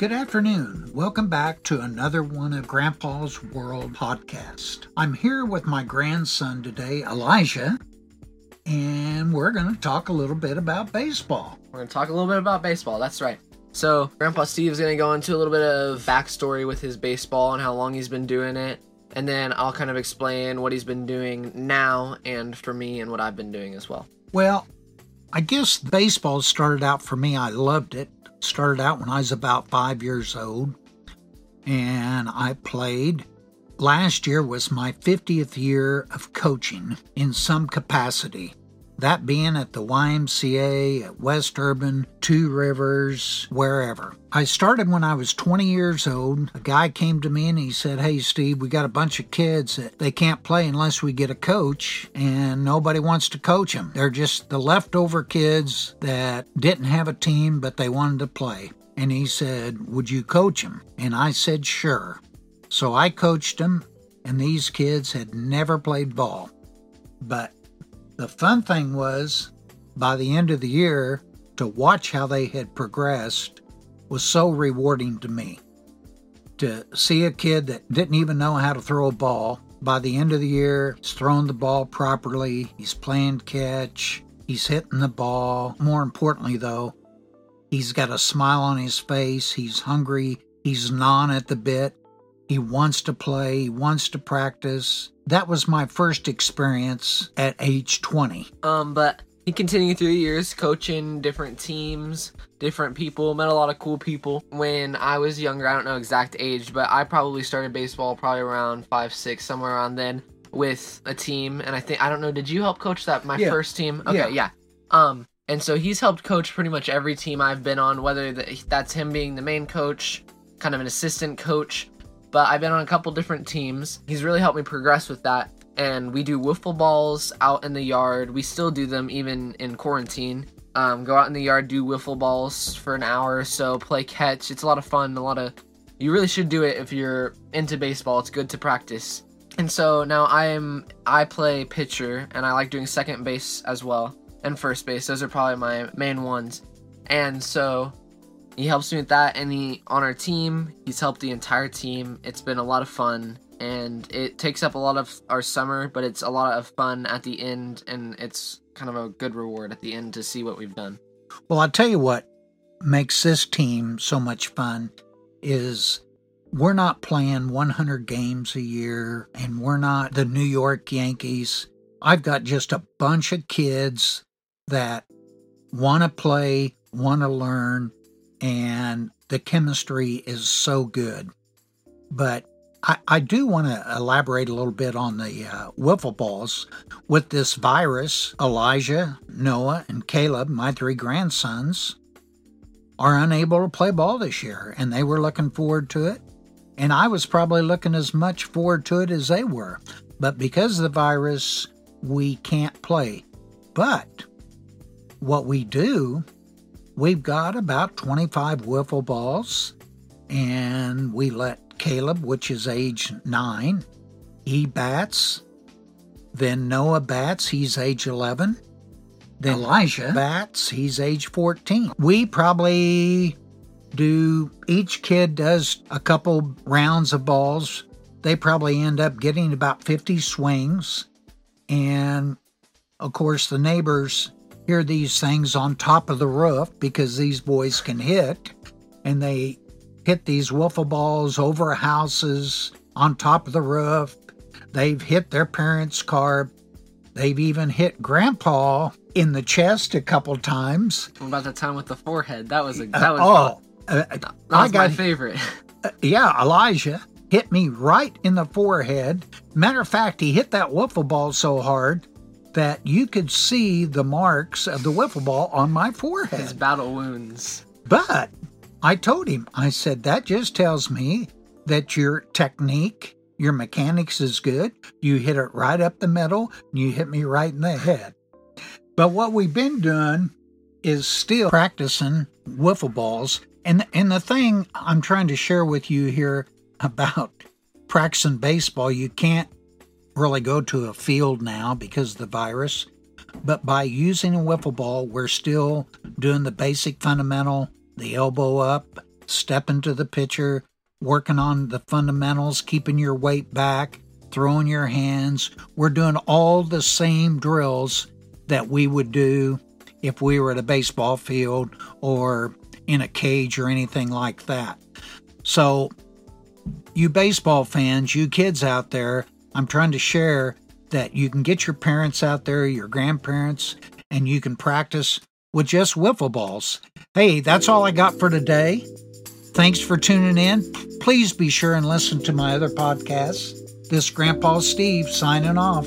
Good afternoon. Welcome back to another one of Grandpa's World podcast. I'm here with my grandson today, Elijah, and we're going to talk a little bit about baseball. We're going to talk a little bit about baseball. That's right. So, Grandpa Steve's going to go into a little bit of backstory with his baseball and how long he's been doing it. And then I'll kind of explain what he's been doing now and for me and what I've been doing as well. Well, I guess baseball started out for me. I loved it. Started out when I was about five years old, and I played. Last year was my 50th year of coaching in some capacity that being at the YMCA, at West Urban, Two Rivers, wherever. I started when I was 20 years old. A guy came to me and he said, Hey, Steve, we got a bunch of kids that they can't play unless we get a coach, and nobody wants to coach them. They're just the leftover kids that didn't have a team, but they wanted to play. And he said, Would you coach them? And I said, Sure. So I coached them, and these kids had never played ball. But the fun thing was, by the end of the year, to watch how they had progressed was so rewarding to me. To see a kid that didn't even know how to throw a ball, by the end of the year, he's throwing the ball properly, he's playing catch, he's hitting the ball. More importantly, though, he's got a smile on his face, he's hungry, he's gnawing at the bit, he wants to play, he wants to practice. That was my first experience at age 20. Um, but he continued through the years coaching different teams, different people, met a lot of cool people. When I was younger, I don't know exact age, but I probably started baseball probably around five, six, somewhere around then with a team. And I think, I don't know, did you help coach that, my yeah. first team? Okay, yeah. yeah. Um, and so he's helped coach pretty much every team I've been on, whether that's him being the main coach, kind of an assistant coach, but I've been on a couple different teams. He's really helped me progress with that. And we do wiffle balls out in the yard. We still do them even in quarantine. Um, go out in the yard, do wiffle balls for an hour or so, play catch. It's a lot of fun. A lot of you really should do it if you're into baseball. It's good to practice. And so now I am I play pitcher and I like doing second base as well and first base. Those are probably my main ones. And so he helps me with that and he on our team he's helped the entire team. It's been a lot of fun and it takes up a lot of our summer but it's a lot of fun at the end and it's kind of a good reward at the end to see what we've done. Well i'll tell you what makes this team so much fun is we're not playing 100 games a year and we're not the new york yankees. I've got just a bunch of kids that want to play want to learn and the chemistry is so good. But I, I do want to elaborate a little bit on the uh, wiffle balls. With this virus, Elijah, Noah, and Caleb, my three grandsons, are unable to play ball this year, and they were looking forward to it. And I was probably looking as much forward to it as they were. But because of the virus, we can't play. But what we do We've got about 25 wiffle balls, and we let Caleb, which is age nine, he bats. Then Noah bats, he's age 11. Then Elijah bats, he's age 14. We probably do, each kid does a couple rounds of balls. They probably end up getting about 50 swings. And of course, the neighbors hear these things on top of the roof because these boys can hit, and they hit these wiffle balls over houses on top of the roof. They've hit their parents' car. They've even hit Grandpa in the chest a couple times. What about the time with the forehead? That was a that was uh, oh, uh, that was I got, my favorite. Uh, yeah, Elijah hit me right in the forehead. Matter of fact, he hit that wiffle ball so hard that you could see the marks of the wiffle ball on my forehead. His battle wounds. But I told him, I said, that just tells me that your technique, your mechanics is good. You hit it right up the middle, and you hit me right in the head. But what we've been doing is still practicing wiffle balls. And, and the thing I'm trying to share with you here about practicing baseball, you can't really go to a field now because of the virus. But by using a wiffle ball, we're still doing the basic fundamental the elbow up, stepping to the pitcher, working on the fundamentals, keeping your weight back, throwing your hands. We're doing all the same drills that we would do if we were at a baseball field or in a cage or anything like that. So, you baseball fans, you kids out there, I'm trying to share that you can get your parents out there, your grandparents, and you can practice with just wiffle balls. Hey, that's all I got for today. Thanks for tuning in. Please be sure and listen to my other podcasts. This Grandpa Steve signing off.